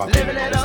my baby. Living it up.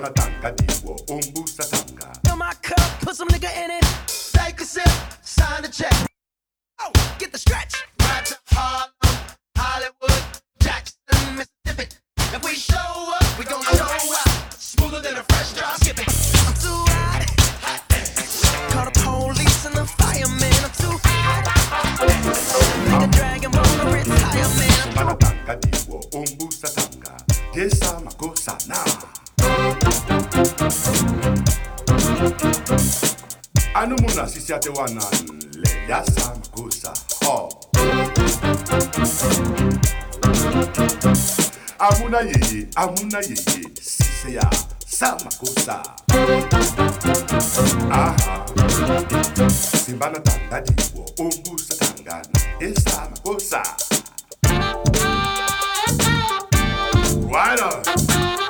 la tanca di anu muna sisi ate wanan le yasa gusa ho oh. amuna ye, amuna ye, sise ya samakusa aha. Simbana tandadiwo ongusa tangana esamakusa right on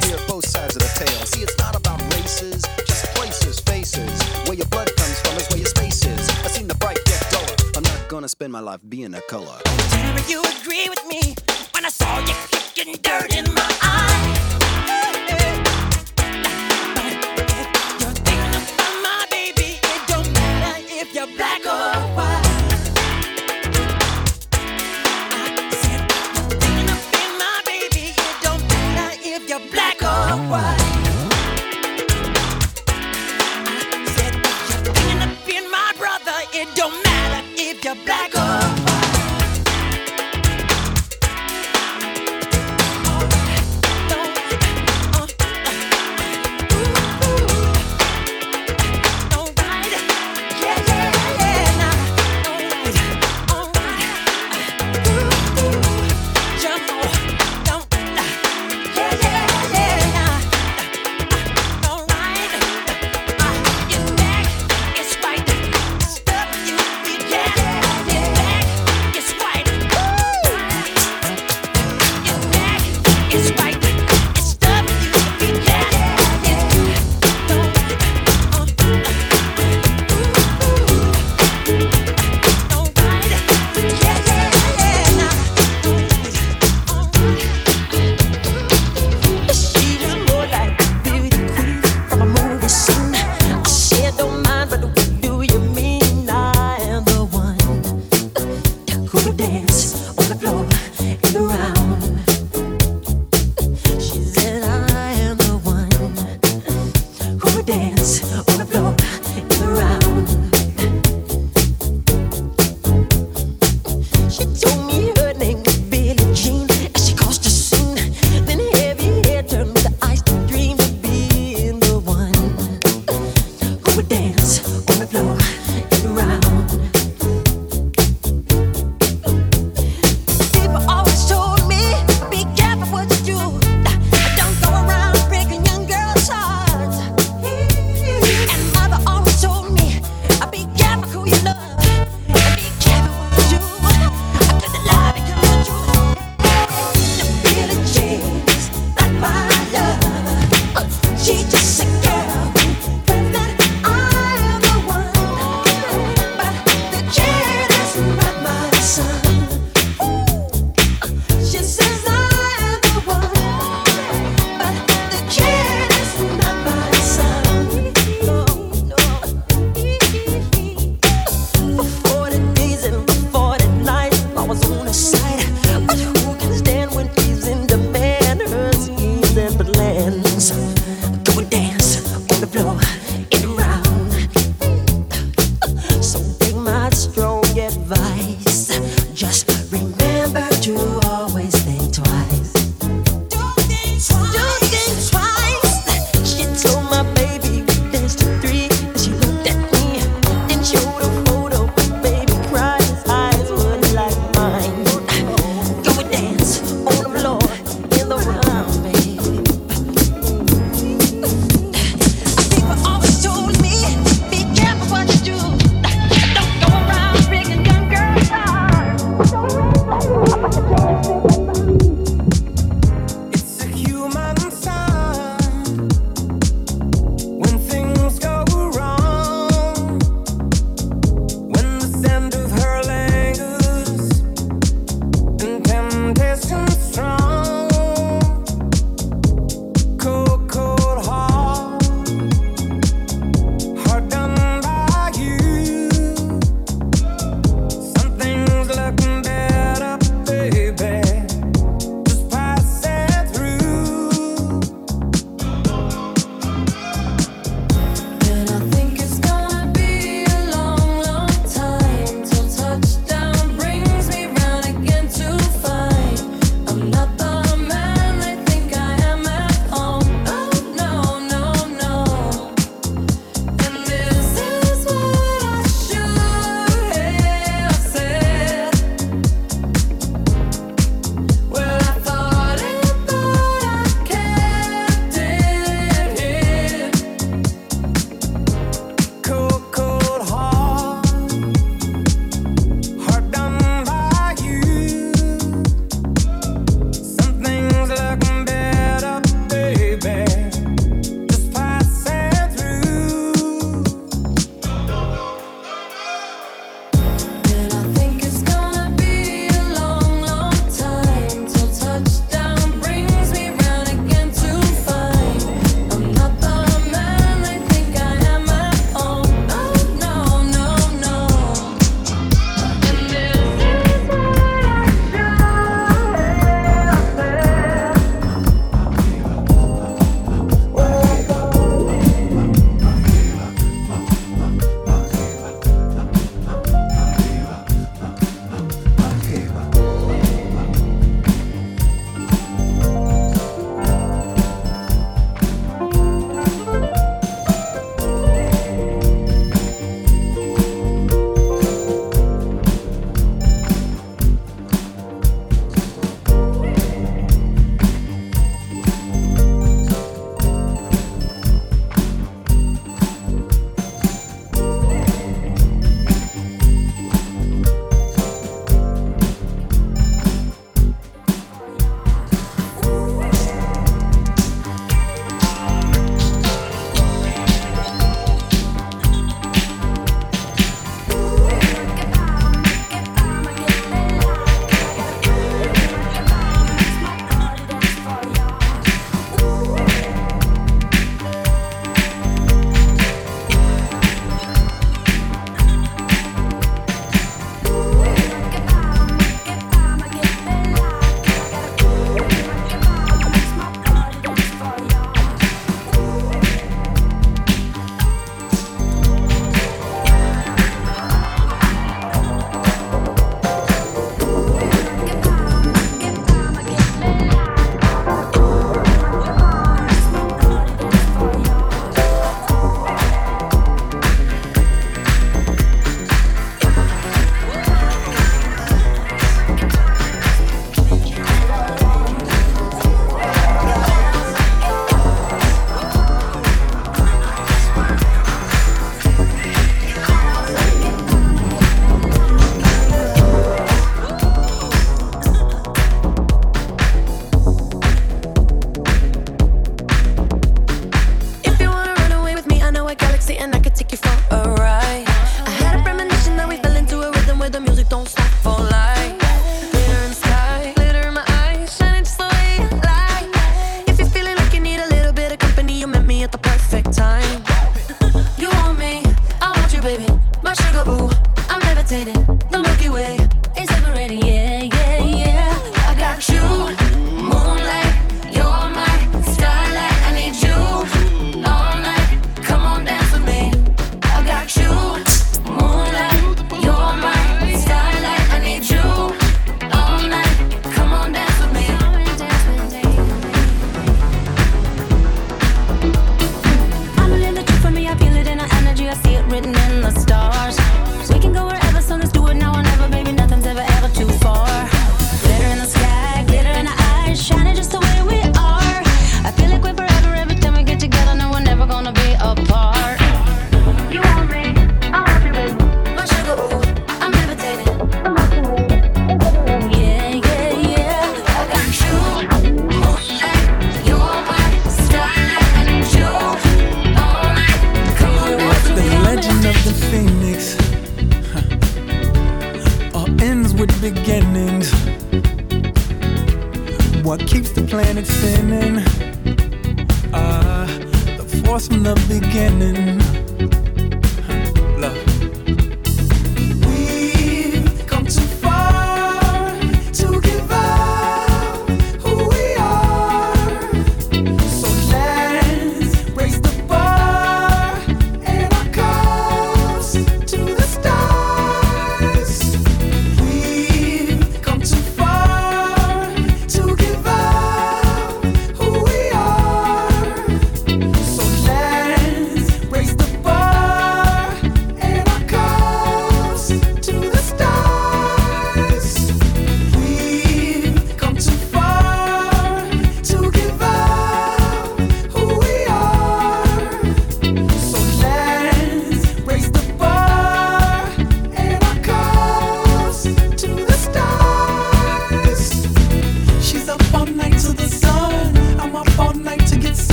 I hear both sides of the tale. See, it's not about races, just places, faces. Where your blood comes from is where your space is. I've seen the bright get duller. I'm not gonna spend my life being a color. Did you agree with me when I saw you kicking dirt in my eye?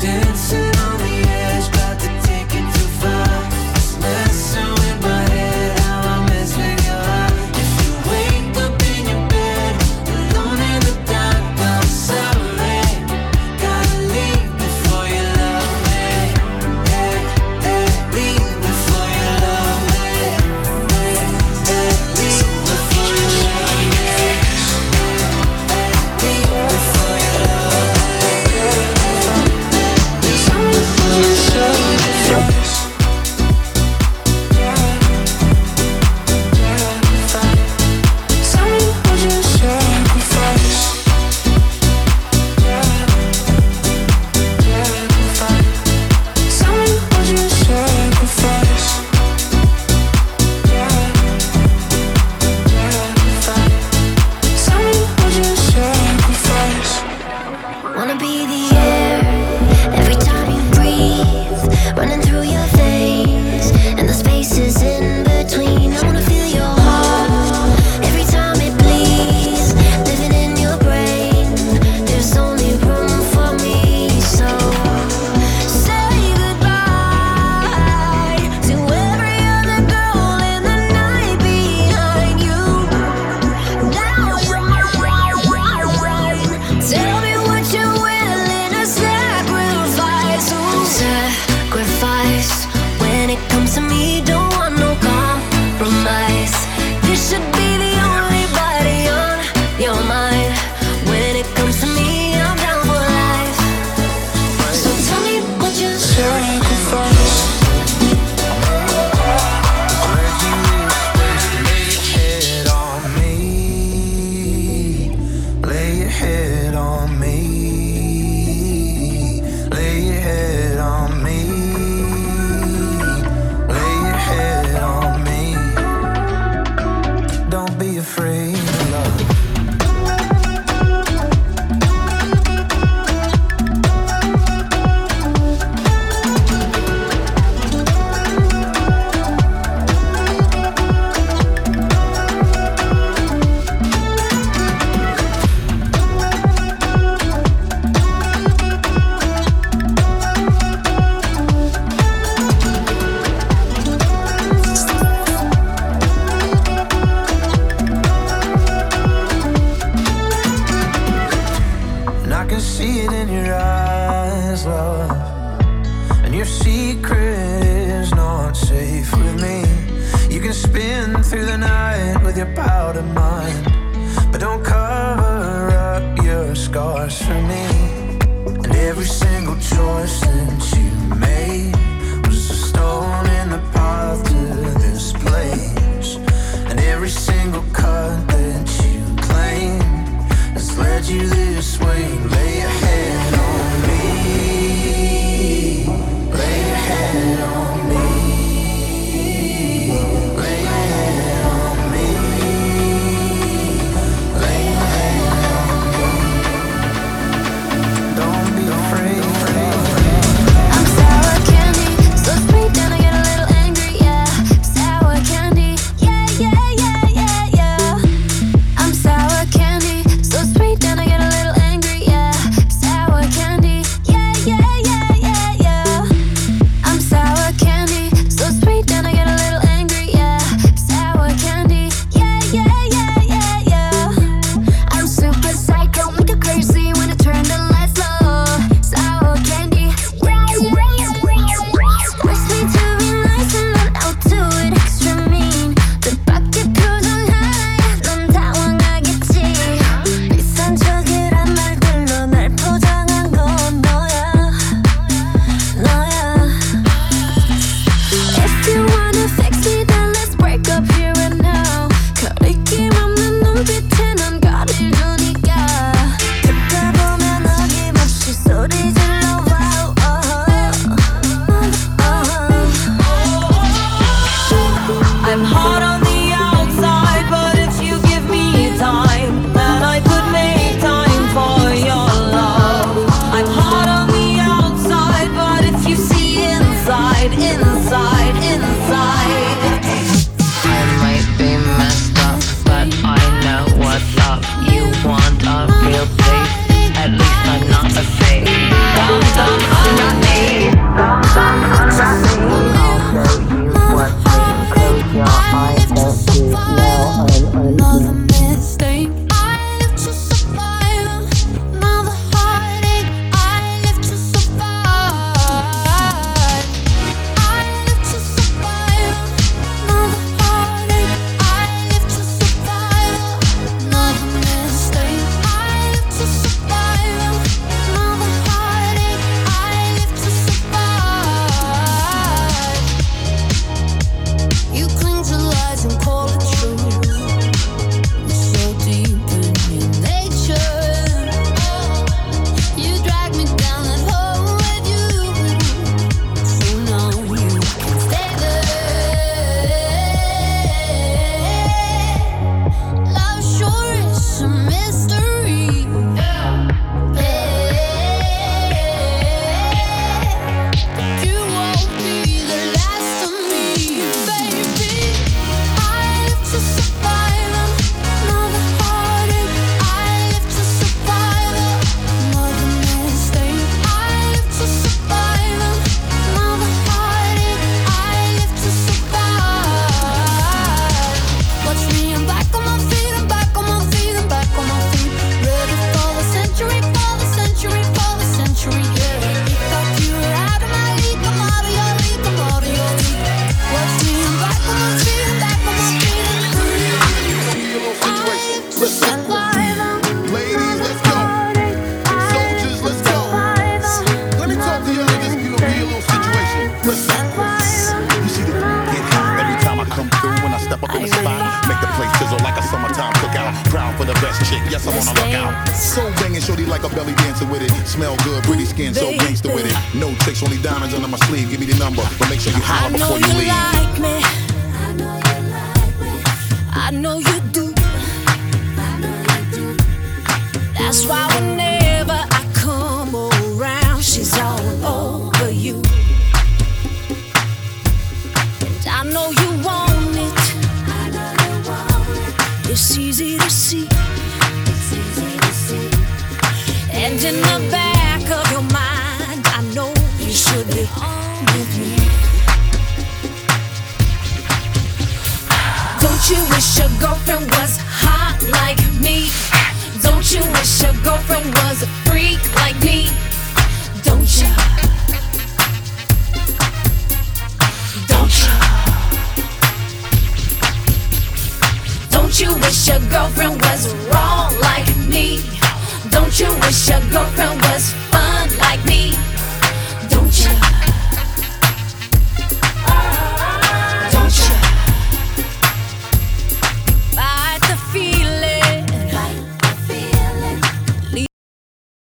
Dancing running through your That's why whenever I come around, she's all over you. And I know you want it. It's easy to see. It's easy to see. And in the back of your mind, I know you should be home with me. Don't you wish your girlfriend was hot like? you wish your girlfriend was a freak like me? Don't ya? Don't ya? Don't you wish your girlfriend was wrong like me? Don't you wish your girlfriend was fun like me?